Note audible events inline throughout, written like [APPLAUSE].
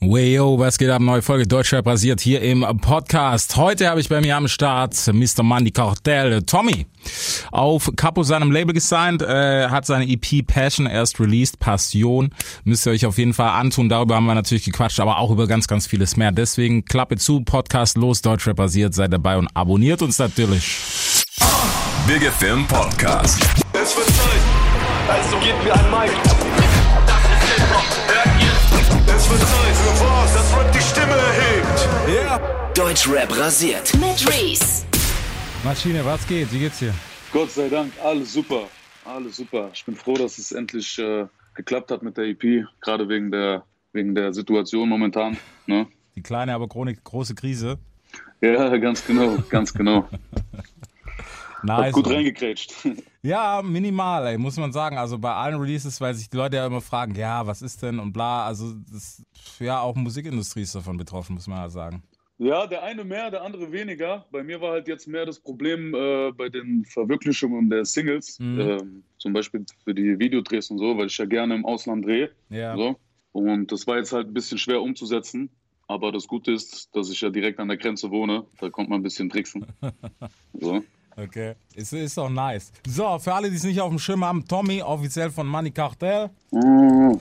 Weyo, was geht ab? Neue Folge Deutschrap basiert hier im Podcast. Heute habe ich bei mir am Start Mr. Mandy Cartel, Tommy. Auf Capo seinem Label gesigned, äh, hat seine EP Passion erst released, Passion. Müsst ihr euch auf jeden Fall antun. Darüber haben wir natürlich gequatscht, aber auch über ganz, ganz vieles mehr. Deswegen Klappe zu, Podcast los, Deutschrap basiert, seid dabei und abonniert uns natürlich. Big FM Podcast. Es wird Zeit, also gebt mir ein Mic. Es wird Zeit für was, das Rap die Stimme erhebt. Ja. Deutschrap rasiert. mit Reese. Maschine, was geht? Wie geht's dir? Gott sei Dank, alles super. Alles super. Ich bin froh, dass es endlich äh, geklappt hat mit der EP, gerade wegen der, wegen der Situation momentan. Ne? Die kleine, aber große Krise. Ja, ganz genau, ganz genau. [LAUGHS] Nice. Hat gut Mann. reingekrätscht. [LAUGHS] Ja, minimal, ey, muss man sagen. Also bei allen Releases, weil sich die Leute ja immer fragen, ja, was ist denn und bla. Also das, ja, auch Musikindustrie ist davon betroffen, muss man ja sagen. Ja, der eine mehr, der andere weniger. Bei mir war halt jetzt mehr das Problem äh, bei den Verwirklichungen der Singles. Mhm. Ähm, zum Beispiel für die Videodrehs und so, weil ich ja gerne im Ausland drehe. Ja. So. Und das war jetzt halt ein bisschen schwer umzusetzen. Aber das Gute ist, dass ich ja direkt an der Grenze wohne. Da kommt man ein bisschen tricksen. [LAUGHS] So. Okay. Ist, ist doch nice. So, für alle, die es nicht auf dem Schirm haben, Tommy, offiziell von Money Cartel.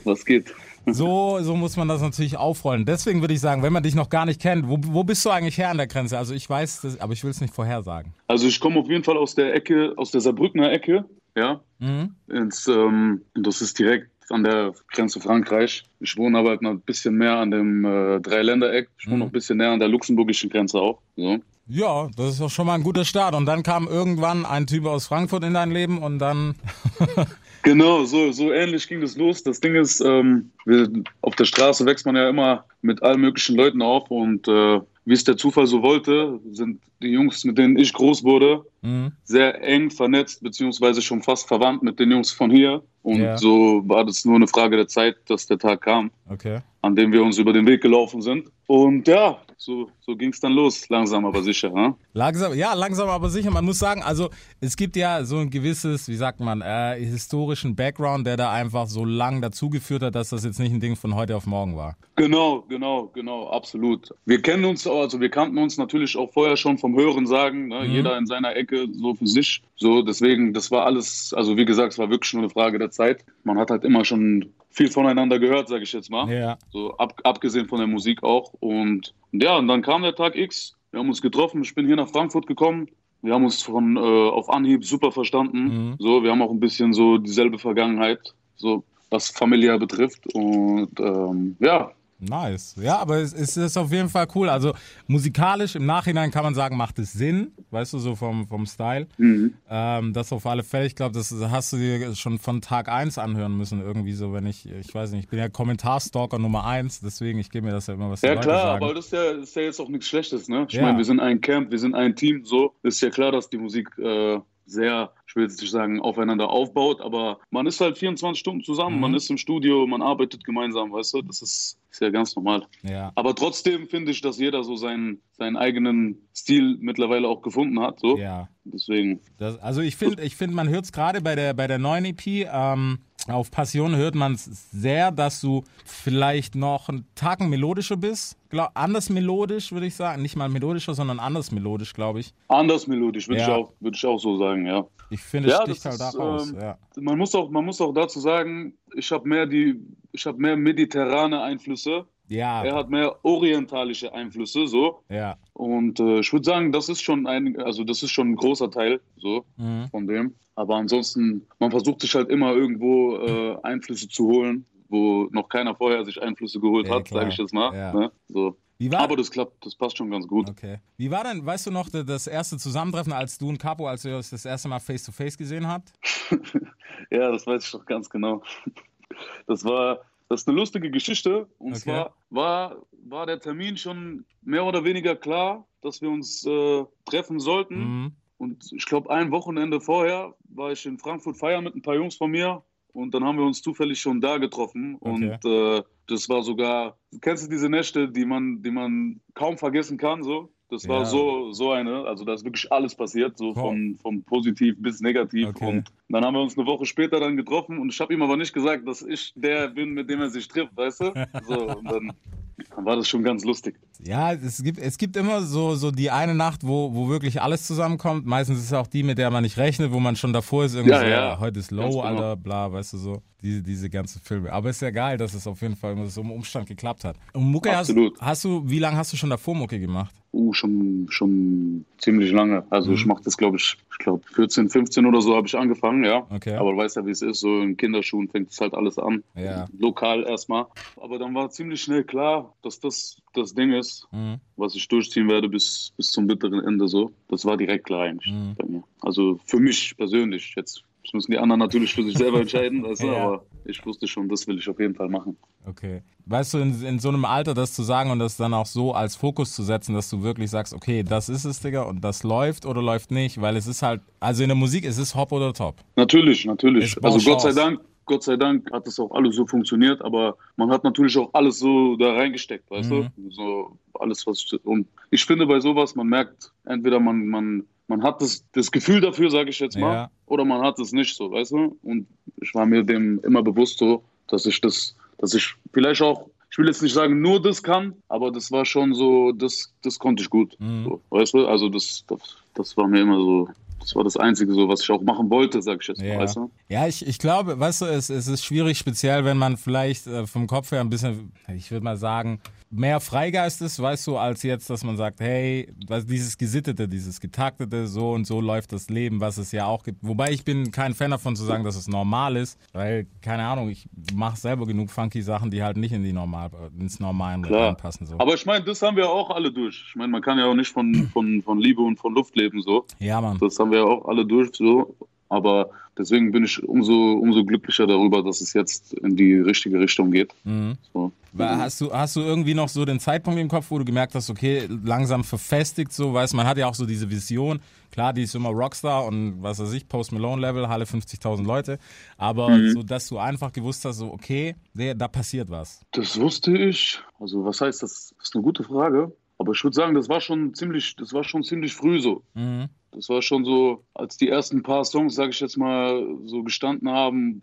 Was geht? [LAUGHS] So, so muss man das natürlich aufrollen. Deswegen würde ich sagen, wenn man dich noch gar nicht kennt, wo, wo bist du eigentlich her an der Grenze? Also ich weiß das, aber ich will es nicht vorhersagen. Also ich komme auf jeden Fall aus der Ecke, aus der Saarbrückener Ecke, ja. Mhm. Ins, ähm, und das ist direkt an der Grenze Frankreich. Ich wohne aber halt noch ein bisschen mehr an dem äh, Dreiländereck. Ich wohne noch ein bisschen näher an der luxemburgischen Grenze auch. So. Ja, das ist doch schon mal ein guter Start. Und dann kam irgendwann ein Typ aus Frankfurt in dein Leben und dann. [LAUGHS] Genau, so, so ähnlich ging das los. Das Ding ist, ähm, wir, auf der Straße wächst man ja immer mit allen möglichen Leuten auf und äh, wie es der Zufall so wollte, sind die Jungs, mit denen ich groß wurde, Mhm. sehr eng vernetzt, beziehungsweise schon fast verwandt mit den Jungs von hier. Und Ja. so war das nur eine Frage der Zeit, dass der Tag kam, Okay. an dem wir uns über den Weg gelaufen sind. Und ja, so, so ging es dann los, langsam aber sicher. Ne? Langsam, ja, langsam aber sicher. Man muss sagen, also es gibt ja so ein gewisses, wie sagt man, äh, historischen Background, der da einfach so lang dazugeführt hat, dass das jetzt nicht ein Ding von heute auf morgen war. Genau, genau, genau, absolut. Wir kennen uns, also wir kannten uns natürlich auch vorher schon vom Hören sagen, ne? jeder in seiner Ecke so für sich. So, deswegen, das war alles, also wie gesagt, es war wirklich nur eine Frage der Zeit. Man hat halt immer schon viel voneinander gehört, sage ich jetzt mal. Ja. So ab, abgesehen von der Musik auch. Und ja, und dann kam der Tag X. Wir haben uns getroffen. Ich bin hier nach Frankfurt gekommen. Wir haben uns von äh, auf Anhieb super verstanden. Mhm. So, wir haben auch ein bisschen so dieselbe Vergangenheit, so was familiär betrifft. Und ähm, ja, Nice. Ja, aber es, es ist auf jeden Fall cool. Also musikalisch im Nachhinein kann man sagen, macht es Sinn, weißt du, so vom, vom Style. Ähm, das auf alle Fälle. Ich glaube, das hast du dir schon von Tag 1 anhören müssen, irgendwie so, wenn ich, ich weiß nicht, ich bin ja Kommentarstalker Nummer 1, deswegen ich gebe mir das ja immer, was Ja klar, sagen. aber das ist ja, das ist ja jetzt auch nichts Schlechtes, ne? Ich Ja. meine, wir sind ein Camp, wir sind ein Team, so. Ist ja klar, dass die Musik äh, sehr, ich will jetzt nicht sagen, aufeinander aufbaut, aber man ist halt 24 Stunden zusammen, Mhm. man ist im Studio, man arbeitet gemeinsam, weißt du? Das ist, ist ja ganz normal. ja. Aber trotzdem finde ich, dass jeder so seinen, seinen eigenen Stil mittlerweile auch gefunden hat, so. Ja. Deswegen. Das, also ich finde, ich finde, man hört es gerade bei der bei der neuen EP. Ähm, auf Passion hört man es sehr, dass du vielleicht noch einen Tacken melodischer bist. Glaub, anders melodisch, würde ich sagen. Nicht mal melodischer, sondern anders melodisch, glaube ich. Anders melodisch, würde Ja. ich, auch, würd ich auch so sagen, ja. Ich finde, es Ja, sticht halt da raus. ähm, ja. Man muss auch, man muss auch dazu sagen, ich habe mehr die, ich habe mehr mediterrane Einflüsse. Ja, Er hat mehr orientalische Einflüsse, so. ja. Und äh, ich würde sagen, das ist schon ein, also das ist schon ein großer Teil, so Mhm. von dem. Aber ansonsten, man versucht sich halt immer irgendwo äh, Einflüsse zu holen, wo noch keiner vorher sich Einflüsse geholt Ja, hat, sage ich jetzt mal. Ja. Ne? So. Aber das klappt, das passt schon ganz gut. okay. Wie war denn, weißt du noch, das erste Zusammentreffen, als du und Capo, als ihr euch das erste Mal face to face gesehen habt? [LAUGHS] Ja, das weiß ich doch ganz genau. Das war, das ist eine lustige Geschichte. Und Okay. zwar war, war der Termin schon mehr oder weniger klar, dass wir uns äh, treffen sollten. Mhm. Und ich glaube, ein Wochenende vorher war ich in Frankfurt feiern mit ein paar Jungs von mir. Und dann haben wir uns zufällig schon da getroffen. Und äh, das war sogar, kennst du diese Nächte, die man, die man kaum vergessen kann, so? Das Ja. war so, so eine, also da ist wirklich alles passiert, so von, von positiv bis negativ. Okay. Und dann haben wir uns eine Woche später dann getroffen und ich habe ihm aber nicht gesagt, dass ich der bin, mit dem er sich trifft, weißt du? So, und dann, dann [LAUGHS] war das schon ganz lustig. Ja, es gibt, es gibt immer so, so die eine Nacht, wo, wo wirklich alles zusammenkommt. Meistens ist es auch die, mit der man nicht rechnet, wo man schon davor ist, irgendwie Ja, so, ja. heute ist low, genau. Alter, bla, weißt du so. Diese, diese ganzen Filme. Aber ist ja geil, dass es auf jeden Fall immer so im Umstand geklappt hat. Und Mucke, hast, Absolut. hast du, wie lange hast du schon davor Mucke gemacht? Uh, schon, schon ziemlich lange. Also ich mache das, glaube ich, ich glaube 14, 15 oder so habe ich angefangen, ja. Okay. Aber du weißt ja, wie es ist, so in Kinderschuhen fängt es halt alles an. Ja. Lokal erstmal. Aber dann war ziemlich schnell klar, dass das das Ding ist, Mhm. was ich durchziehen werde bis, bis zum bitteren Ende so. Das war direkt klar eigentlich Mhm. bei mir. Also für mich persönlich. Jetzt das müssen die anderen natürlich für sich selber [LAUGHS] entscheiden, weißt du, Ja. aber ich wusste schon, das will ich auf jeden Fall machen. Okay. Weißt du, in, in so einem Alter das zu sagen und das dann auch so als Fokus zu setzen, dass du wirklich sagst, okay, das ist es, Digga, und das läuft oder läuft nicht, weil es ist halt, also in der Musik, es ist Hop oder Top. Natürlich, natürlich. Also Gott sei. Dank, Gott sei Dank hat das auch alles so funktioniert, aber man hat natürlich auch alles so da reingesteckt, weißt Mhm. du? So alles, was ich, und ich finde bei sowas, man merkt, entweder man, man, man hat das, das Gefühl dafür, sage ich jetzt mal, Ja. oder man hat es nicht so, weißt du? Und ich war mir dem immer bewusst so, dass ich das, dass ich vielleicht auch, ich will jetzt nicht sagen, nur das kann, aber das war schon so, das, das konnte ich gut. Mhm. So, weißt du? Also das, das, das war mir immer so, das war das Einzige, so, was ich auch machen wollte, sag ich jetzt mal, Ja, weißt du? ja ich, ich glaube, weißt du, es, es ist schwierig, speziell wenn man vielleicht äh, vom Kopf her ein bisschen, ich würde mal sagen, mehr Freigeist ist, weißt du, als jetzt, dass man sagt, hey, was, dieses Gesittete, dieses Getaktete, so und so läuft das Leben, was es ja auch gibt. Wobei ich bin kein Fan davon zu sagen, dass es normal ist, weil, keine Ahnung, ich mache selber genug funky Sachen, die halt nicht in die normal, ins Normalen reinpassen. So. Aber ich meine, das haben wir auch alle durch. Ich meine, man kann ja auch nicht von, von, von Liebe und von Luft leben, so. ja, Mann. Das haben wir auch alle durch, so. Aber deswegen bin ich umso, umso glücklicher darüber, dass es jetzt in die richtige Richtung geht. Mhm. So. Hast du, hast du irgendwie noch so den Zeitpunkt im Kopf, wo du gemerkt hast, okay, langsam verfestigt so, weißt man hat ja auch so diese Vision, klar, die ist immer Rockstar und was weiß ich, Post Malone Level, Halle 50.000 Leute, aber Mhm. so, dass du einfach gewusst hast, so, okay, da passiert was. Das wusste ich. Also, was heißt das? Das ist eine gute Frage. Aber ich würde sagen, das war schon ziemlich, das war schon ziemlich früh so. Mhm. Das war schon so, als die ersten paar Songs, sage ich jetzt mal, so gestanden haben.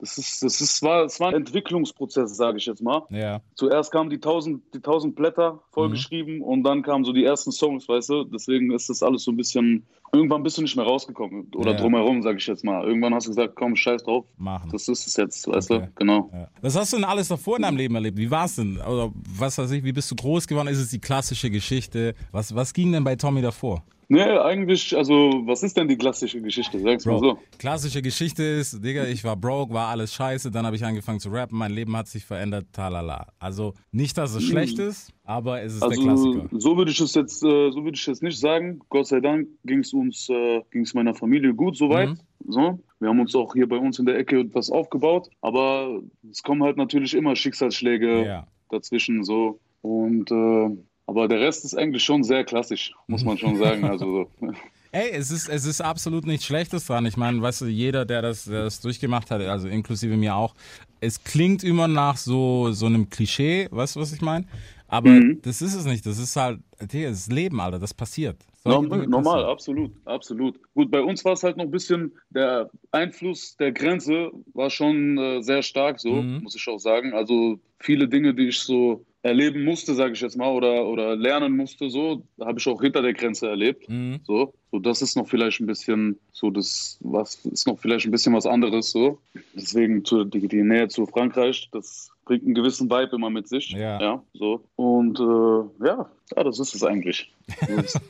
Das ist, das ist, war, es war ein Entwicklungsprozess, sage ich jetzt mal. Ja, Zuerst kamen die tausend, die tausend Blätter vollgeschrieben und dann kamen so die ersten Songs, weißt du. Deswegen ist das alles so ein bisschen, irgendwann bist du nicht mehr rausgekommen oder Ja. drumherum, sage ich jetzt mal. Irgendwann hast du gesagt, komm, scheiß drauf, machen. das ist es jetzt, weißt Okay. du. Genau. Ja. Was hast du denn alles davor in deinem Leben erlebt? Wie war es denn? Oder was weiß ich, wie bist du groß geworden? Ist es die klassische Geschichte? Was, was ging denn bei Tommy davor? Nee, eigentlich, also, was ist denn die klassische Geschichte? Sag's mal so. klassische Geschichte ist, Digga, ich war broke, war alles scheiße, dann habe ich angefangen zu rappen, mein Leben hat sich verändert, talala. Also nicht, dass es schlecht ist, aber es ist der Also Klassiker. so würde ich es jetzt, äh, so würde ich es nicht sagen. Gott sei Dank ging es uns, äh, ging es meiner Familie gut soweit. Mhm. So, wir haben uns auch hier bei uns in der Ecke etwas aufgebaut, aber es kommen halt natürlich immer Schicksalsschläge Ja. dazwischen so und äh, aber der Rest ist eigentlich schon sehr klassisch, muss man schon sagen. Also so. [LAUGHS] Ey, es ist, es ist absolut nichts Schlechtes dran. Ich meine, weißt du, jeder, der das, der das durchgemacht hat, also inklusive mir auch, es klingt immer nach so, so einem Klischee, weißt du, was ich meine? Aber Mhm. das ist es nicht. Das ist halt, das ist Leben, Alter, das passiert. Solche Normal, absolut, absolut. Gut, bei uns war es halt noch ein bisschen, der Einfluss der Grenze war schon äh, sehr stark, so, Mhm. muss ich auch sagen. Also viele Dinge, die ich so erleben musste, sage ich jetzt mal, oder, oder lernen musste, so, habe ich auch hinter der Grenze erlebt. Mhm. So, so, das ist noch vielleicht ein bisschen, so, das, was, ist noch vielleicht ein bisschen was anderes, so. Deswegen zu, die, die Nähe zu Frankreich, das bringt einen gewissen Vibe immer mit sich. Ja. ja so. Und äh, ja, ja, das ist es eigentlich. [LAUGHS] Das-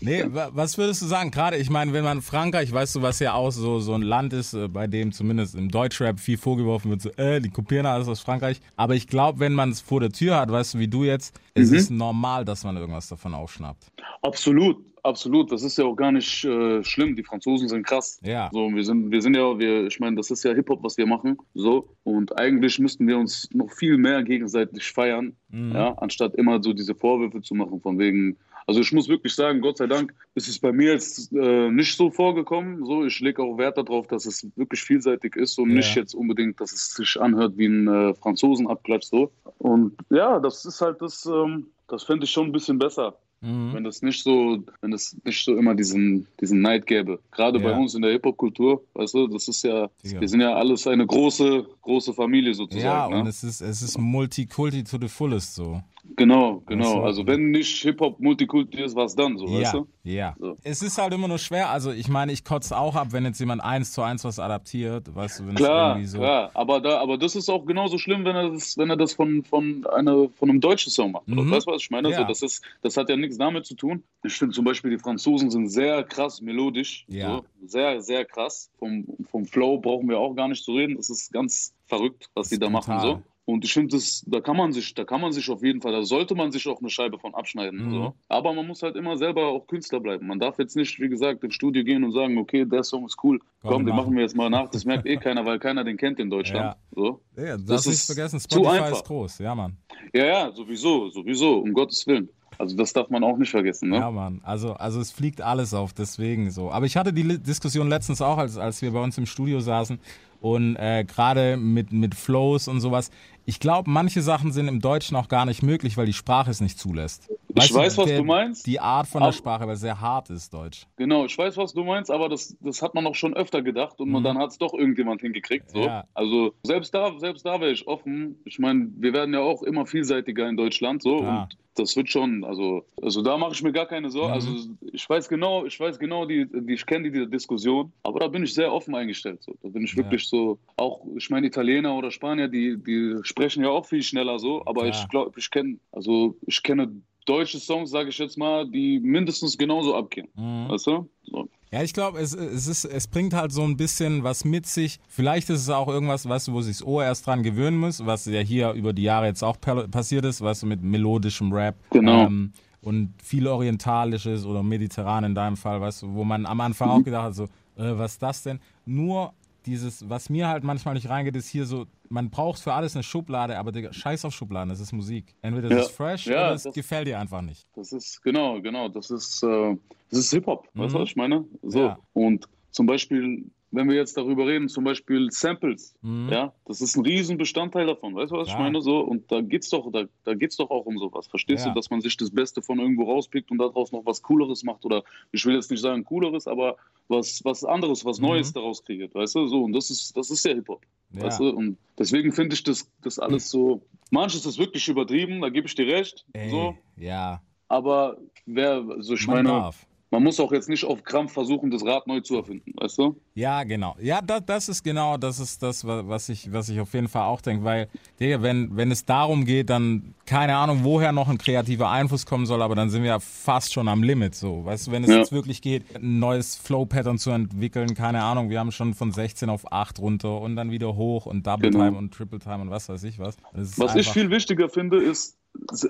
Nee, wa- was würdest du sagen? Gerade, ich meine, wenn man Frankreich, weißt du, was ja auch so, so ein Land ist, äh, bei dem zumindest im Deutschrap viel vorgeworfen wird, so, äh, die kopieren alles aus Frankreich. Aber ich glaube, wenn man es vor der Tür hat, weißt du, wie du jetzt, es Mhm. ist normal, dass man irgendwas davon aufschnappt. Absolut, absolut. Das ist ja auch gar nicht äh, schlimm. Die Franzosen sind krass. Ja. So, wir sind, wir sind ja, wir, ich meine, das ist ja Hip-Hop, was wir machen. So. Und eigentlich müssten wir uns noch viel mehr gegenseitig feiern, Mhm. ja, anstatt immer so diese Vorwürfe zu machen, von wegen. Also ich muss wirklich sagen, Gott sei Dank ist es bei mir jetzt äh, nicht so vorgekommen. So, ich lege auch Wert darauf, dass es wirklich vielseitig ist und Ja. nicht jetzt unbedingt, dass es sich anhört wie ein äh, Franzosenabklatsch so. Und ja, das ist halt das, ähm, das fände ich schon ein bisschen besser. Mhm. Wenn das nicht so, wenn es nicht so immer diesen, diesen Neid gäbe. Gerade bei Ja. uns in der Hip-Hop-Kultur, weißt du, das ist ja, Ja. wir sind ja alles eine große, große Familie Ja, sozusagen. und ne? es ist, es ist Multikulti to the fullest so. Genau, Weißt genau. du? Also wenn nicht Hip-Hop Multikulti ist, was dann so, weißt Ja, du? ja. So. Es ist halt immer nur schwer. Also ich meine, ich kotze auch ab, wenn jetzt jemand eins zu eins was adaptiert, weißt du, wenn Klar, irgendwie so. klar. Aber da, aber das ist auch genauso schlimm, wenn er das, wenn er das von, von, einer, von einem deutschen Song macht. Mhm. Weißt du, was ich meine? Ja. So, das, ist, das hat ja nichts damit zu tun. Ich finde zum Beispiel, die Franzosen sind sehr krass melodisch. Ja. So, sehr, sehr krass. Vom, vom Flow brauchen wir auch gar nicht zu reden. Das ist ganz verrückt, was die da machen. So. Und ich finde, das, da kann man sich, da kann man sich auf jeden Fall, da sollte man sich auch eine Scheibe von abschneiden. Mhm. So. Aber man muss halt immer selber auch Künstler bleiben. Man darf jetzt nicht, wie gesagt, ins Studio gehen und sagen, okay, der Song ist cool, Komm, komm, den machen. machen wir jetzt mal nach. Das merkt eh keiner, weil keiner den kennt in Deutschland. So. Ja, das, Das nicht ist vergessen, zu Spotify ist groß, ja, Mann. Ja, ja, sowieso, sowieso, um Gottes Willen. Also das darf man auch nicht vergessen. Ne? Ja, Mann. Also, also es fliegt alles auf, deswegen so. Aber ich hatte die Diskussion letztens auch, als, als wir bei uns im Studio saßen und äh, gerade mit, mit Flows und sowas. Ich glaube, manche Sachen sind im Deutschen auch gar nicht möglich, weil die Sprache es nicht zulässt. Ich weiß, was der- du meinst. Die Art von der Sprache, weil es sehr hart ist, Deutsch. Genau, ich weiß, was du meinst, aber das, das hat man auch schon öfter gedacht und man, dann hat es doch irgendjemand hingekriegt. So. Mhm. Ja. Also selbst da, selbst da wäre ich offen. Ich meine, wir werden ja auch immer vielseitiger in Deutschland so Klar. und das wird schon, also, also da mache ich mir gar keine Sorgen. Mhm. Also ich weiß genau, ich weiß genau, die, die ich kenne die, die Diskussion, aber da bin ich sehr offen eingestellt. So. Da bin ich Ja. wirklich so, auch, ich meine, Italiener oder Spanier, die, die sprechen ja auch viel schneller so, aber Klar. ich glaube, ich kenne, also ich kenne deutsche Songs, sage ich jetzt mal, die mindestens genauso abgehen. Mhm. Weißt du? So. Ja, ich glaube, es, es, ist, es bringt halt so ein bisschen was mit sich. Vielleicht ist es auch irgendwas, du, wo sich das Ohr erst dran gewöhnen muss, was ja hier über die Jahre jetzt auch passiert ist, du, mit melodischem Rap. Genau. Ähm, und viel Orientalisches oder mediterran in deinem Fall, weißt du, wo man am Anfang auch gedacht hat, so, äh, was ist das denn? Nur dieses, was mir halt manchmal nicht reingeht, ist hier so, man braucht für alles eine Schublade, aber Digga, scheiß auf Schubladen, das ist Musik. Entweder das Ja. ist fresh Ja, oder es das- gefällt dir einfach nicht. Das ist, genau, genau, das ist, äh, das ist Hip-Hop, weißt du, Mhm. was ich meine? So. Ja. Und zum Beispiel, wenn wir jetzt darüber reden, zum Beispiel Samples, Mhm. ja, das ist ein riesen Bestandteil davon, weißt du, was Ja. ich meine? So, und da geht's doch, da, da geht's doch auch um sowas, verstehst Ja. du, dass man sich das Beste von irgendwo rauspickt und daraus noch was Cooleres macht oder, ich will jetzt nicht sagen Cooleres, aber was, was anderes, was Neues daraus kreiert, weißt du, so, und das ist, das ist ja Hip-Hop. Ja. Weißt du? Und deswegen finde ich das, das alles so. Manches ist wirklich übertrieben, da gebe ich dir recht. Ey, So. ja, Aber wer, also ich man meine, darf. Man muss auch jetzt nicht auf Krampf versuchen, das Rad neu zu erfinden, weißt du? Ja, genau. Ja, das, das ist genau, das ist das, wa- was ich, was ich auf jeden Fall auch denke, weil, Digga, wenn, wenn es darum geht, dann, keine Ahnung, woher noch ein kreativer Einfluss kommen soll, aber dann sind wir ja fast schon am Limit, so. Weißt du, wenn es Ja. jetzt wirklich geht, ein neues Flow-Pattern zu entwickeln, keine Ahnung, wir haben schon von 16 auf 8 runter und dann wieder hoch und Double Genau. Time und Triple Time und was weiß ich was. Was ich viel wichtiger finde, ist,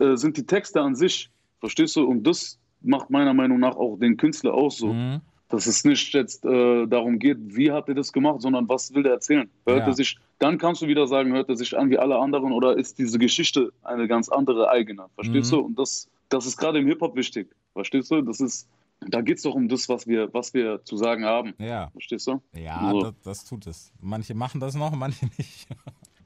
äh, sind die Texte an sich. Verstehst du? Und das macht meiner Meinung nach auch den Künstler aus so. Mhm. Dass es nicht jetzt äh, darum geht, wie hat er das gemacht, sondern was will der erzählen. Hört Ja. er sich, dann kannst du wieder sagen, hört er sich an wie alle anderen oder ist diese Geschichte eine ganz andere eigene. Verstehst Mhm. du? Und das, das ist gerade im Hip-Hop wichtig. Verstehst du? Das ist, da geht es doch um das, was wir, was wir zu sagen haben. Ja, Verstehst du? ja, So. das, das tut es. Manche machen das noch, [LAUGHS] manche nicht.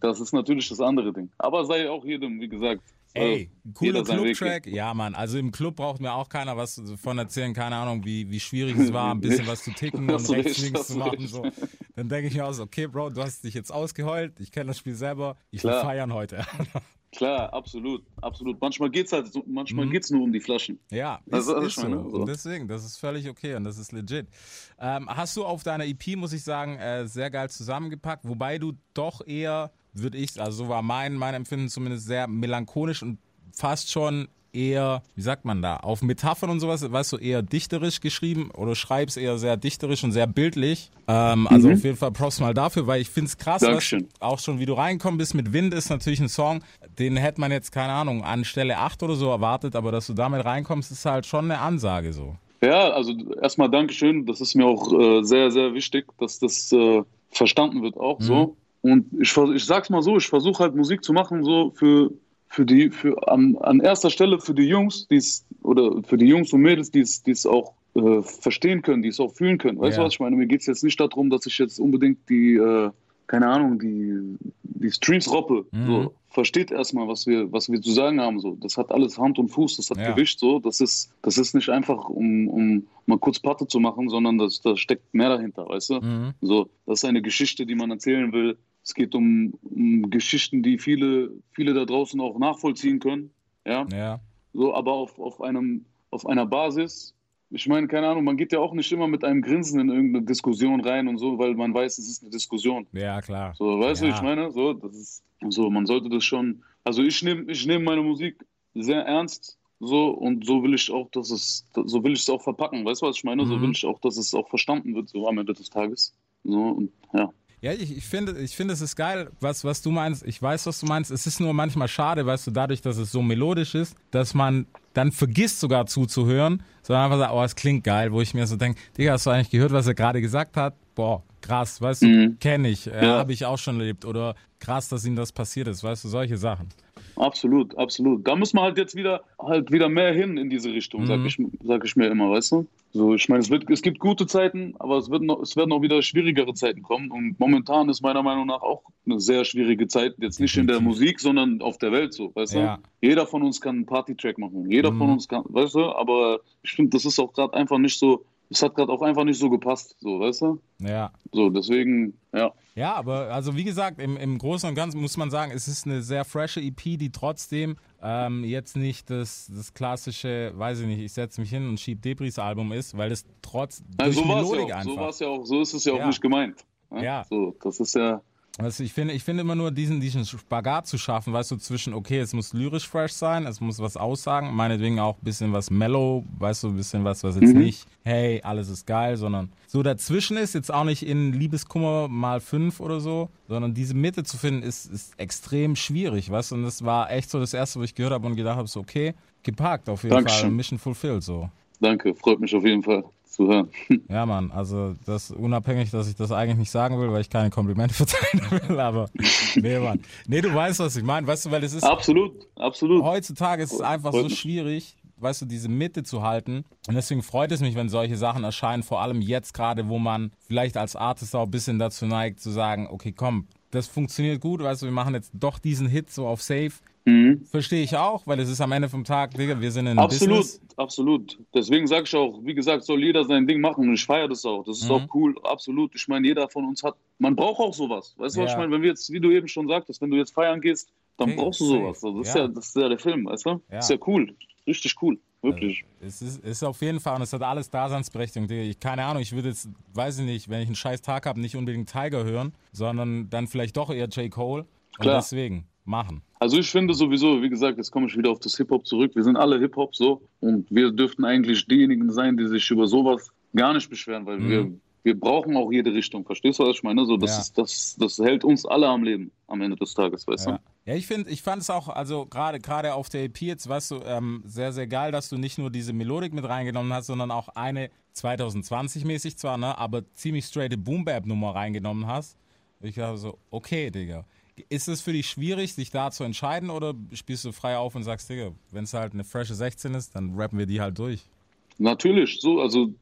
Das ist natürlich das andere Ding. Aber sei auch jedem, wie gesagt. Ey, cooler Club-Track. Ja, Mann, also im Club braucht mir auch keiner was von erzählen, keine Ahnung, wie, wie schwierig es war, ein [LAUGHS] bisschen was zu ticken und rechts, recht, links zu machen. So. Dann denke ich mir auch so, okay, Bro, du hast dich jetzt ausgeheult, ich kenne das Spiel selber, ich will feiern heute. [LAUGHS] Klar, absolut, absolut. Manchmal geht's halt, so, manchmal Mhm. geht's nur um die Flaschen. ja, das ist ist so. meine, so. Und deswegen, das ist völlig okay und das ist legit. Ähm, hast du auf deiner EP, muss ich sagen, äh, sehr geil zusammengepackt, wobei du doch eher, würde ich, also so war mein, mein Empfinden zumindest sehr melancholisch und fast schon eher, wie sagt man da, auf Metaphern und sowas, weißt du, eher dichterisch geschrieben oder schreibst eher sehr dichterisch und sehr bildlich. Ähm, also auf jeden Fall Props mal dafür, weil ich finde es krass, was, Dankeschön. auch schon wie du reinkommen bist mit Wind ist natürlich ein Song, den hätte man jetzt, keine Ahnung, an Stelle 8 oder so erwartet, aber dass du damit reinkommst, ist halt schon eine Ansage so. Ja, also erstmal Dankeschön. Das ist mir auch äh, sehr, sehr wichtig, dass das äh, verstanden wird auch so. Und ich, ich sag's mal so, ich versuche halt Musik zu machen, so für, für die, für an, an erster Stelle für die Jungs, die es, oder für die Jungs und Mädels, die es, es auch äh, verstehen können, die es auch fühlen können. Weißt Ja. du, was ich meine? Mir geht's jetzt nicht darum, dass ich jetzt unbedingt die, äh, keine Ahnung, die, die Streams-Roppe, so, versteht erstmal, was wir, was wir zu sagen haben. So. Das hat alles Hand und Fuß, das hat Ja. Gewicht. So. Das, ist, das ist nicht einfach, um, um mal kurz Patte zu machen, sondern das, da steckt mehr dahinter, weißt du? Mhm. So, das ist eine Geschichte, die man erzählen will. Es geht um, um Geschichten, die viele, viele da draußen auch nachvollziehen können. Ja, Ja. so, aber auf, auf, einem, auf einer Basis. Ich meine, keine Ahnung, man geht ja auch nicht immer mit einem Grinsen in irgendeine Diskussion rein und so, weil man weiß, es ist eine Diskussion. Ja, klar. So, weißt du, Ja. ich meine, so, das ist, so, man sollte das schon, also ich nehme ich nehm meine Musik sehr ernst, so, und so will ich auch, dass es, so will ich es auch verpacken, weißt du, was ich meine? So Mhm. will ich auch, dass es auch verstanden wird, so am Ende des Tages. So, und ja. Ja, ich, ich finde, ich finde, es ist geil, was, was du meinst. Ich weiß, was du meinst. Es ist nur manchmal schade, weißt du, dadurch, dass es so melodisch ist, dass man dann vergisst sogar zuzuhören, sondern einfach sagt, oh, es klingt geil, wo ich mir so denke, Digga, hast du eigentlich gehört, was er gerade gesagt hat? Boah, krass, weißt du, Mhm. kenne ich, äh, Ja. habe ich auch schon erlebt. Oder krass, dass ihm das passiert ist, weißt du, solche Sachen. Absolut, absolut. Da muss man halt jetzt wieder halt wieder mehr hin in diese Richtung, sag, Mhm. ich, sag ich mir immer, weißt du? So, ich meine, es, wird, es gibt gute Zeiten, aber es, wird noch, es werden auch wieder schwierigere Zeiten kommen. Und momentan ist meiner Meinung nach auch eine sehr schwierige Zeit. Jetzt nicht in der. Musik, sondern auf der Welt so, weißt Ja. du? Jeder von uns kann einen Party-Track machen. Jeder von Mhm. uns kann, weißt du? Aber ich finde, das ist auch gerade einfach nicht so, es hat gerade auch einfach nicht so gepasst, so, weißt du? Ja. So, deswegen, ja. Ja, aber also wie gesagt, im, im Großen und Ganzen muss man sagen, es ist eine sehr frische EP, die trotzdem ähm, jetzt nicht das, das klassische, weiß ich nicht, ich setze mich hin und schieb Debris Album ist, weil es trotz Ja, durch so war es ja, auch. so ja auch, so ist es ja auch Ja. nicht gemeint. ne? Ja. So, das ist ja, Also ich finde, ich finde immer nur diesen, diesen Spagat zu schaffen, weißt du, zwischen, okay, es muss lyrisch fresh sein, es muss was aussagen, meinetwegen auch ein bisschen was mellow, weißt du, ein bisschen was, was jetzt Mhm. nicht, hey, alles ist geil, sondern so dazwischen ist, jetzt auch nicht in Liebeskummer mal fünf oder so, sondern diese Mitte zu finden, ist, ist extrem schwierig, weißt du, und das war echt so das erste, wo ich gehört habe und gedacht habe, so, okay, gepackt auf jeden Fall, Dankeschön. Mission fulfilled, so. danke, freut mich auf jeden Fall zu hören. Ja, Mann, also das unabhängig, dass ich das eigentlich nicht sagen will, weil ich keine Komplimente [LAUGHS] verteilen will, aber nee, Mann. Nee, du weißt, was ich meine, weißt du, weil es ist Absolut, absolut. heutzutage ist es einfach so schwierig, weißt du, diese Mitte zu halten. Und deswegen freut es mich, wenn solche Sachen erscheinen, vor allem jetzt gerade, wo man vielleicht als Artist auch ein bisschen dazu neigt, zu sagen, okay, komm, das funktioniert gut, weißt du, wir machen jetzt doch diesen Hit so auf Safe. Mhm. Verstehe ich auch, weil es ist am Ende vom Tag, Digga, wir sind in Absolut, Business. absolut. Deswegen sage ich auch, wie gesagt, soll jeder sein Ding machen und ich feiere das auch. Das ist Mhm. auch cool, absolut. Ich meine, jeder von uns hat, man braucht auch sowas. Weißt du, was Ja. ich meine? Wenn wir jetzt, wie du eben schon sagtest, wenn du jetzt feiern gehst, dann Okay, brauchst du sowas. Also das, ist Ja. ja, das ist ja der Film, weißt du? Ja. Das ist ja cool. Richtig cool. Wirklich. Es ist, ist auf jeden Fall und es hat alles Daseinsberechtigung. Digga. Ich, keine Ahnung, ich würde jetzt, weiß ich nicht, wenn ich einen scheiß Tag habe, nicht unbedingt Tiger hören, sondern dann vielleicht doch eher J. Cole. Und Klar. deswegen machen. Also ich finde sowieso, wie gesagt, jetzt komme ich wieder auf das Hip-Hop zurück. Wir sind alle Hip-Hop so und wir dürften eigentlich diejenigen sein, die sich über sowas gar nicht beschweren, weil wir, wir brauchen auch jede Richtung. Verstehst du, was ich meine? So, das, Mhm. Ja. ist, das, das hält uns alle am Leben am Ende des Tages, weißt Ja, du? ja ich finde, ich fand es auch, also gerade gerade auf der EP jetzt, weißt du, ähm, sehr, sehr geil, dass du nicht nur diese Melodik mit reingenommen hast, sondern auch eine 2020-mäßig zwar, ne, aber ziemlich straighte Boom-Bap-Nummer reingenommen hast. Ich dachte so, okay, Digga. Ist es für dich schwierig, sich da zu entscheiden oder spielst du frei auf und sagst, Digga, wenn es halt eine frische 16 ist, dann rappen wir die halt durch? Natürlich, so, also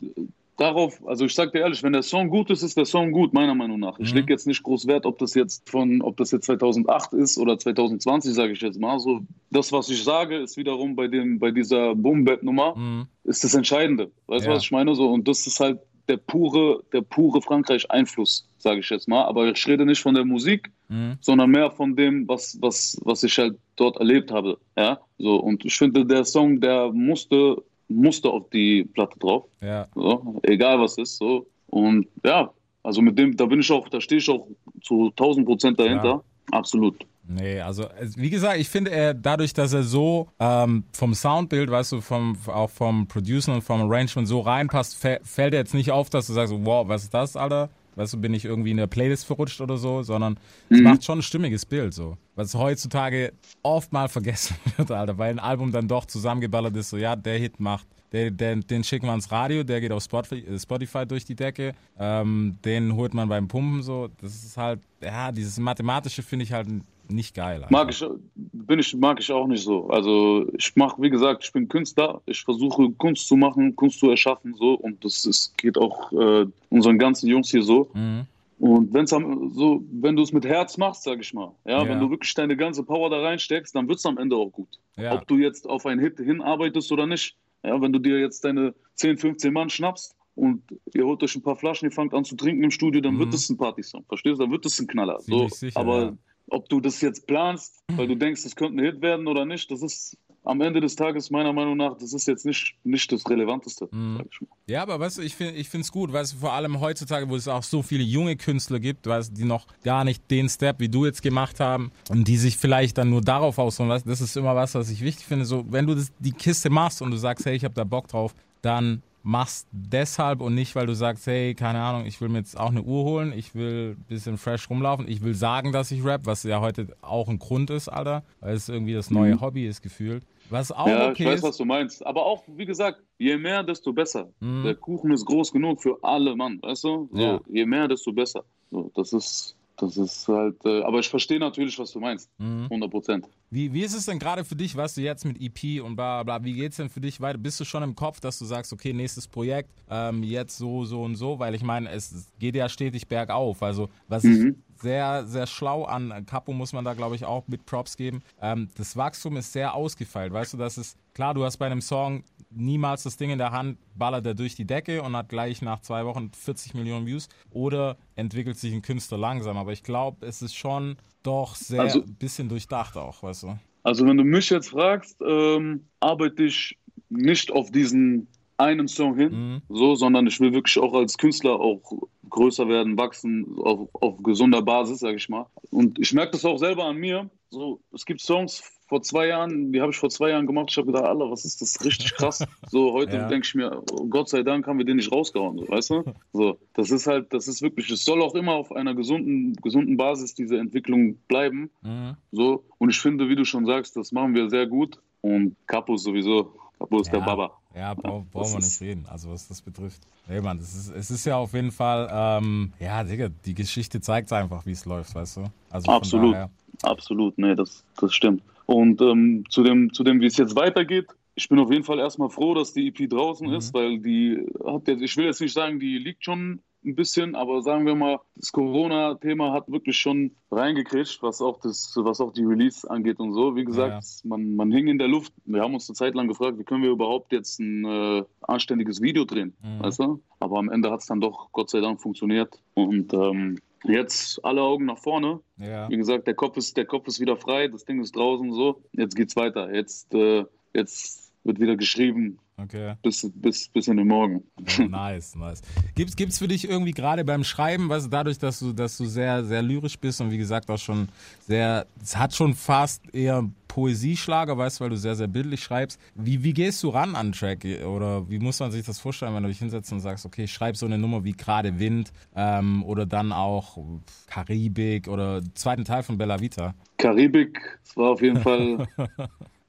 darauf, also ich sag dir ehrlich, wenn der Song gut ist, ist der Song gut, meiner Meinung nach. Ich Mhm. lege jetzt nicht groß Wert, ob das jetzt von, ob das jetzt 2008 ist oder 2020, sage ich jetzt mal. So, das, was ich sage, ist wiederum bei dem, bei dieser Boom-Bap-Nummer, Mhm. ist das Entscheidende. Weißt du, Ja. was ich meine? So, und das ist halt der pure, der pure Frankreich-Einfluss, sage ich jetzt mal. Aber ich rede nicht von der Musik, Mhm. sondern mehr von dem, was, was, was ich halt dort erlebt habe. Ja, so. Und ich finde, der Song, der musste, musste auf die Platte drauf. Ja. So, egal was ist, so. Und ja, also mit dem, da bin ich auch, da stehe ich auch zu 1000 Prozent dahinter. Ja. Absolut. Nee, also wie gesagt, ich finde er dadurch, dass er so ähm, vom Soundbild, weißt du, vom auch vom Producen und vom Arrangement so reinpasst, fä- fällt er jetzt nicht auf, dass du sagst, wow, was ist das, Alter? Weißt du, bin ich irgendwie in der Playlist verrutscht oder so, sondern es macht schon ein stimmiges Bild so. Was heutzutage oft mal vergessen [LAUGHS] wird, Alter, weil ein Album dann doch zusammengeballert ist, so ja, der Hit macht. Der, der, den schicken wir ins Radio, der geht auf Spotify, äh, Spotify durch die Decke. Ähm, den holt man beim Pumpen so. Das ist halt, ja, dieses Mathematische finde ich halt nicht geil. Alter. Mag ich, bin ich, mag ich auch nicht so. Also ich mache, wie gesagt, ich bin Künstler. Ich versuche Kunst zu machen, Kunst zu erschaffen, so. Und das ist, geht auch äh, unseren ganzen Jungs hier so. Mhm. Und wenn's am, so, wenn du es mit Herz machst, sag ich mal, ja, Ja. wenn du wirklich deine ganze Power da reinsteckst, dann wird es am Ende auch gut. Ja. Ob du jetzt auf einen Hit hinarbeitest oder nicht. Ja, wenn du dir jetzt deine 10, 15 Mann schnappst und ihr holt euch ein paar Flaschen, ihr fangt an zu trinken im Studio, dann wird es ein Partysong. Verstehst du? Dann wird es ein Knaller. So, sicher, aber ja. Ob du das jetzt planst, weil du denkst, es könnte ein Hit werden oder nicht, das ist am Ende des Tages meiner Meinung nach, das ist jetzt nicht, nicht das Relevanteste, Mhm. Ja, aber weißt du, ich finde ich es gut, weißt du, vor allem heutzutage, wo es auch so viele junge Künstler gibt, weißt die noch gar nicht den Step, wie du jetzt gemacht haben und die sich vielleicht dann nur darauf ausruhen, du, das ist immer was, was ich wichtig finde, so, wenn du das, die Kiste machst und du sagst, hey, ich habe da Bock drauf, dann machst deshalb und nicht, weil du sagst, hey, keine Ahnung, ich will mir jetzt auch eine Uhr holen, ich will ein bisschen fresh rumlaufen, ich will sagen, dass ich rap, was ja heute auch ein Grund ist, Alter, weil es irgendwie das neue Hobby ist gefühlt. Was auch Mhm. Ja, okay ich weiß, ist. was du meinst. Aber auch, wie gesagt, je mehr, desto besser. Mhm. Der Kuchen ist groß genug für alle, Mann, weißt du? So, Ja. Je mehr, desto besser. So, das ist, das ist halt, äh, aber ich verstehe natürlich, was du meinst. Mhm. 100 Prozent. Wie, wie ist es denn gerade für dich, was du jetzt mit EP und bla bla, bla, wie geht's denn für dich weiter? Bist du schon im Kopf, dass du sagst, okay, nächstes Projekt, ähm, jetzt so, so und so? Weil ich meine, es es geht ja stetig bergauf. Also, was ich Mhm. sehr, sehr schlau an Capo muss man da, glaube ich, auch mit Props geben. Ähm, das Wachstum ist sehr ausgefeilt. Weißt du, das ist, klar, du hast bei einem Song niemals das Ding in der Hand, ballert er durch die Decke und hat gleich nach zwei Wochen 40 Millionen Views oder entwickelt sich ein Künstler langsam. Aber ich glaube, es ist schon doch sehr Also- bisschen durchdacht auch, weißt du? Also, wenn du mich jetzt fragst, ähm, arbeite ich nicht auf diesen einen Song hin, Mhm. so, sondern ich will wirklich auch als Künstler auch größer werden, wachsen, auf, auf gesunder Basis, sag ich mal. Und ich merke das auch selber an mir. So, es gibt Songs vor zwei Jahren, die habe ich vor zwei Jahren gemacht. Ich habe gedacht, Alter, was ist das? Richtig krass. So, heute [LAUGHS] Ja. denke ich mir, oh, Gott sei Dank haben wir den nicht rausgehauen, so, weißt du? So, das ist halt, das ist wirklich, es soll auch immer auf einer gesunden, gesunden Basis diese Entwicklung bleiben. Mhm. So, und ich finde, wie du schon sagst, das machen wir sehr gut. Und Capo sowieso, Capo ist der Ja. Baba. Ja, brau [LAUGHS] brauchen wir nicht reden, also was das betrifft. Ey, Mann, das ist, es ist ja auf jeden Fall, ähm, ja, Digga, die Geschichte zeigt einfach, wie es läuft, weißt du? Also Absolut. daher- Absolut, nee, das, das stimmt. Und ähm, zu dem, zu dem, wie es jetzt weitergeht, ich bin auf jeden Fall erstmal froh, dass die EP draußen Mhm. ist, weil die hat jetzt, ich will jetzt nicht sagen, die liegt schon ein bisschen, aber sagen wir mal, das Corona-Thema hat wirklich schon reingekritscht, was auch das, was auch die Release angeht und so. Wie gesagt, man, man hing in der Luft. Wir haben uns eine Zeit lang gefragt, wie können wir überhaupt jetzt ein äh, anständiges Video drehen, Mhm. weißt du? Aber am Ende hat es dann doch Gott sei Dank funktioniert. Und ähm, jetzt alle Augen nach vorne. Ja, Wie gesagt, der Kopf ist, der Kopf ist wieder frei, das Ding ist draußen so. Jetzt geht's weiter. Jetzt, äh, jetzt wird wieder geschrieben okay. bis, bis, bis in den Morgen. Ja, nice, nice. Gibt's, gibt's für dich irgendwie gerade beim Schreiben, was dadurch, dass du, dass du sehr, sehr lyrisch bist und wie gesagt auch schon sehr, es hat schon fast eher Poesieschlager, weißt du, weil du sehr, sehr bildlich schreibst. Wie, wie gehst du ran an einen Track? Oder wie muss man sich das vorstellen, wenn du dich hinsetzt und sagst, okay, ich schreib so eine Nummer wie gerade Wind ähm, oder dann auch Karibik oder zweiten Teil von Bella Vita? Karibik, das war auf jeden [LAUGHS] Fall, Ja.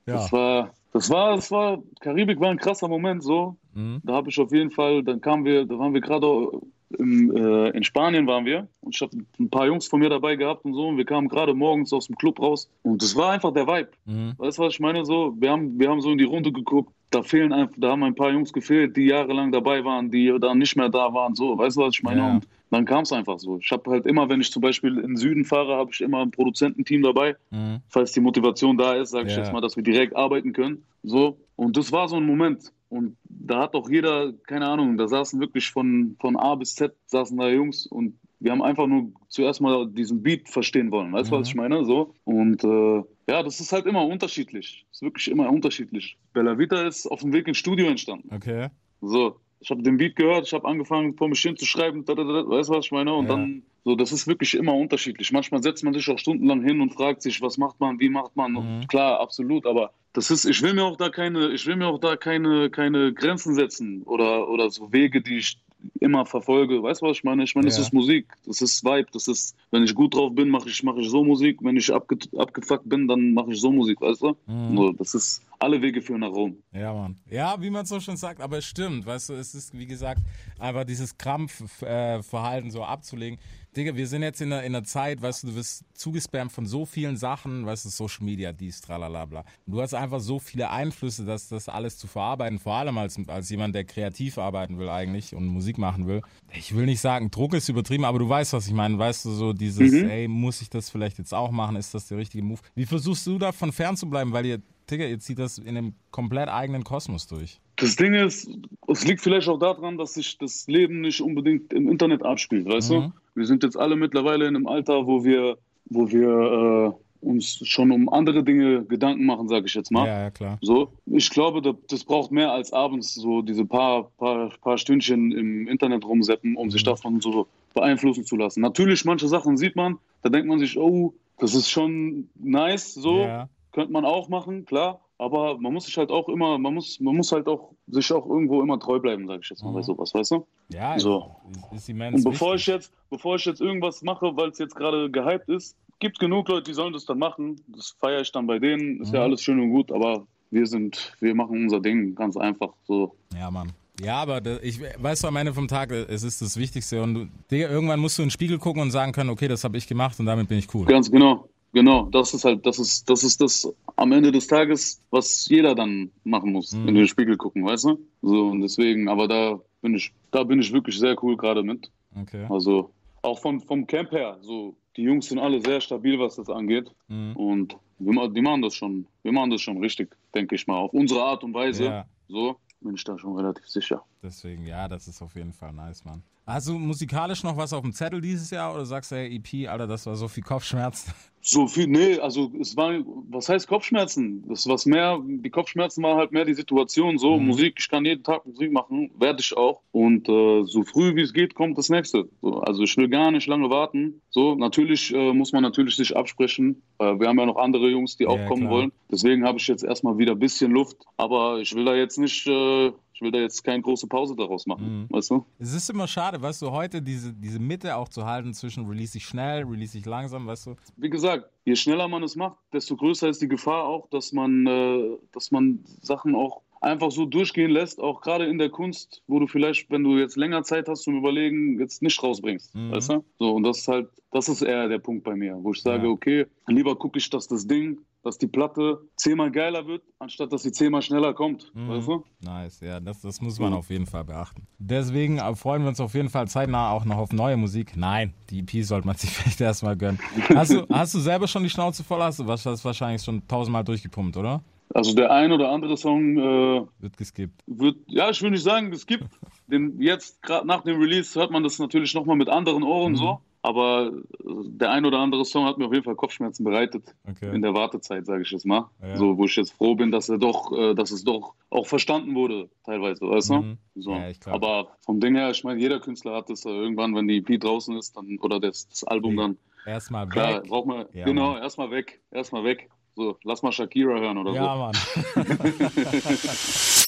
das war, das war, das war, Karibik war ein krasser Moment so. Mhm. Da habe ich auf jeden Fall, dann kamen wir, da waren wir gerade im, äh, in Spanien waren wir und ich habe ein paar Jungs von mir dabei gehabt und so und wir kamen gerade morgens aus dem Club raus und das war einfach der Vibe. Mhm. Weißt du, was ich meine? So, wir haben, wir haben so in die Runde geguckt, da fehlen einfach, da haben ein paar Jungs gefehlt, die jahrelang dabei waren, die dann nicht mehr da waren. So, weißt du, was ich meine? Ja. Und dann kam es einfach so. Ich habe halt immer, wenn ich zum Beispiel in den Süden fahre, habe ich immer ein Produzententeam dabei. Mhm. Falls die Motivation da ist, sage ich Ja. jetzt mal, dass wir direkt arbeiten können. So. Und das war so ein Moment. Und da hat auch jeder, keine Ahnung, da saßen wirklich von, von A bis Z saßen da Jungs und wir haben einfach nur zuerst mal diesen Beat verstehen wollen. Weißt du, was ich meine? So. Und äh, ja, das ist halt immer unterschiedlich. Das ist wirklich immer unterschiedlich. Bella Vita ist auf dem Weg ins Studio entstanden. Okay. So, ich habe den Beat gehört, ich habe angefangen, vor mich hin zu schreiben, da, da, da, weißt du, was ich meine? Und Ja. dann, so, das ist wirklich immer unterschiedlich. Manchmal setzt man sich auch stundenlang hin und fragt sich, was macht man, wie macht man? Mhm. Und klar, absolut, aber das ist, ich will mir auch da keine, ich will mir auch da keine, keine Grenzen setzen oder, oder so Wege, die ich immer verfolge. Weißt du, was ich meine? Ich meine, das Ja. ist Musik, das ist Vibe, das ist, wenn ich gut drauf bin, mache ich, mache ich so Musik, wenn ich abge, abgefuckt bin, dann mache ich so Musik, weißt du? Mhm. So, das ist, alle Wege führen nach Rom. Ja, Mann. Ja, wie man so schon sagt, aber es stimmt, weißt du, es ist, wie gesagt, einfach dieses Krampfverhalten so abzulegen. Digga, wir sind jetzt in einer, in einer Zeit, weißt du, du wirst zugespammt von so vielen Sachen, weißt du, Social Media, dies, tralalabla. Du hast einfach so viele Einflüsse, dass das alles zu verarbeiten, vor allem als, als jemand, der kreativ arbeiten will eigentlich und Musik machen will. Ich will nicht sagen, Druck ist übertrieben, aber du weißt, was ich meine. Weißt du, so dieses, ey, muss ich das vielleicht jetzt auch machen? Ist das der richtige Move? Wie versuchst du davon fernzubleiben? Weil ihr, Digga, ihr zieht das in einem komplett eigenen Kosmos durch. Das Ding ist, es liegt vielleicht auch daran, dass sich das Leben nicht unbedingt im Internet abspielt, weißt Mhm. du? Wir sind jetzt alle mittlerweile in einem Alter, wo wir, wo wir äh, uns schon um andere Dinge Gedanken machen, sage ich jetzt mal. Ja, ja, klar. So, ich glaube, da- das braucht mehr als abends so diese paar, paar, paar Stündchen im Internet rumseppen, um Mhm. sich davon so beeinflussen zu lassen. Natürlich, manche Sachen sieht man, da denkt man sich, oh, das ist schon nice, so, Ja. Könnte man auch machen, klar. Aber man muss sich halt auch immer, man muss, man muss halt auch sich auch irgendwo immer treu bleiben, sage ich jetzt mal bei sowas, weißt du? Ja, So. ist, immens Und bevor ich wichtig. jetzt, bevor ich jetzt irgendwas mache, weil es jetzt gerade gehypt ist, gibt genug Leute, die sollen das dann machen. Das feiere ich dann bei denen. Ist ja Mhm. alles schön und gut, aber wir sind, wir machen unser Ding ganz einfach. So. Ja, Mann. Ja, aber ich weißt du, am Ende vom Tag, es ist das Wichtigste und du, Digga, irgendwann musst du in den Spiegel gucken und sagen können, okay, das habe ich gemacht und damit bin ich cool. Ganz genau. Genau, das ist halt, das ist, das ist das am Ende des Tages, was jeder dann machen muss, Mhm. in den Spiegel gucken, weißt du? So, und deswegen, aber da bin ich, da bin ich wirklich sehr cool gerade mit. Okay. Also, auch vom, vom Camp her, so, die Jungs sind alle sehr stabil, was das angeht. Mhm. Und wir, die machen das schon, wir machen das schon richtig, denke ich mal, auf unsere Art und Weise. Ja. So, bin ich da schon relativ sicher. Deswegen, ja, das ist auf jeden Fall nice, Mann. Hast du musikalisch noch was auf dem Zettel dieses Jahr oder sagst du, hey, EP, Alter, das war so viel Kopfschmerzen? So viel, nee, also es war, was heißt Kopfschmerzen? Das was mehr, die Kopfschmerzen waren halt mehr die Situation, so Mhm. Musik, ich kann jeden Tag Musik machen, werde ich auch. Und äh, so früh wie es geht, kommt das nächste. So, also ich will gar nicht lange warten. So, natürlich äh, muss man natürlich sich absprechen. Äh, wir haben ja noch andere Jungs, die auch Ja, kommen klar. wollen. Deswegen habe ich jetzt erstmal wieder ein bisschen Luft. Aber ich will da jetzt nicht, äh, ich will da jetzt keine große Pause daraus machen. Mhm. Weißt du? Es ist immer schade, weißt du, heute diese, diese Mitte auch zu halten zwischen release ich schnell, release ich langsam, weißt du? wie gesagt, je schneller man es macht, desto größer ist die Gefahr auch, dass man, äh, dass man Sachen auch einfach so durchgehen lässt, auch gerade in der Kunst, wo du vielleicht, wenn du jetzt länger Zeit hast zum Überlegen, jetzt nicht rausbringst. Mhm. Weißt du? So, und das ist halt, das ist eher der Punkt bei mir, wo ich sage, Ja. okay, lieber gucke ich, dass das Ding, dass die Platte zehnmal geiler wird, anstatt dass sie zehnmal schneller kommt. Mhm. Weißt du? Nice, ja, das, das muss man Mhm. auf jeden Fall beachten. Deswegen äh, freuen wir uns auf jeden Fall zeitnah auch noch auf neue Musik. Nein, die EP sollte man [LAUGHS] sich vielleicht erstmal gönnen. Hast du, hast du selber schon die Schnauze voll? Hast du was, das wahrscheinlich schon tausendmal durchgepumpt, oder? Also der ein oder andere Song äh, Wird geskippt. wird, ja, ich will nicht sagen, es gibt. Den, jetzt, gerade nach dem Release, hört man das natürlich nochmal mit anderen Ohren Mhm. so. Aber äh, der ein oder andere Song hat mir auf jeden Fall Kopfschmerzen bereitet Okay. in der Wartezeit, sage ich jetzt mal. Ja. So, wo ich jetzt froh bin, dass er doch, äh, dass es doch auch verstanden wurde, teilweise, weißt du? Mhm. So. Ja. Aber vom Ding her, ich meine, jeder Künstler hat das äh, irgendwann, wenn die EP draußen ist, dann oder das, das Album Ja. dann, Erstmal klar, weg. braucht man, Ja, genau, erstmal weg, erstmal weg. So, lass mal Shakira hören oder Ja, so. Mann. [LAUGHS] [LAUGHS]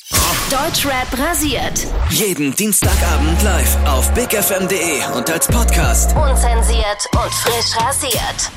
Deutschrap rasiert. Jeden Dienstagabend live auf bigfm.de und als Podcast. Unzensiert und frisch rasiert.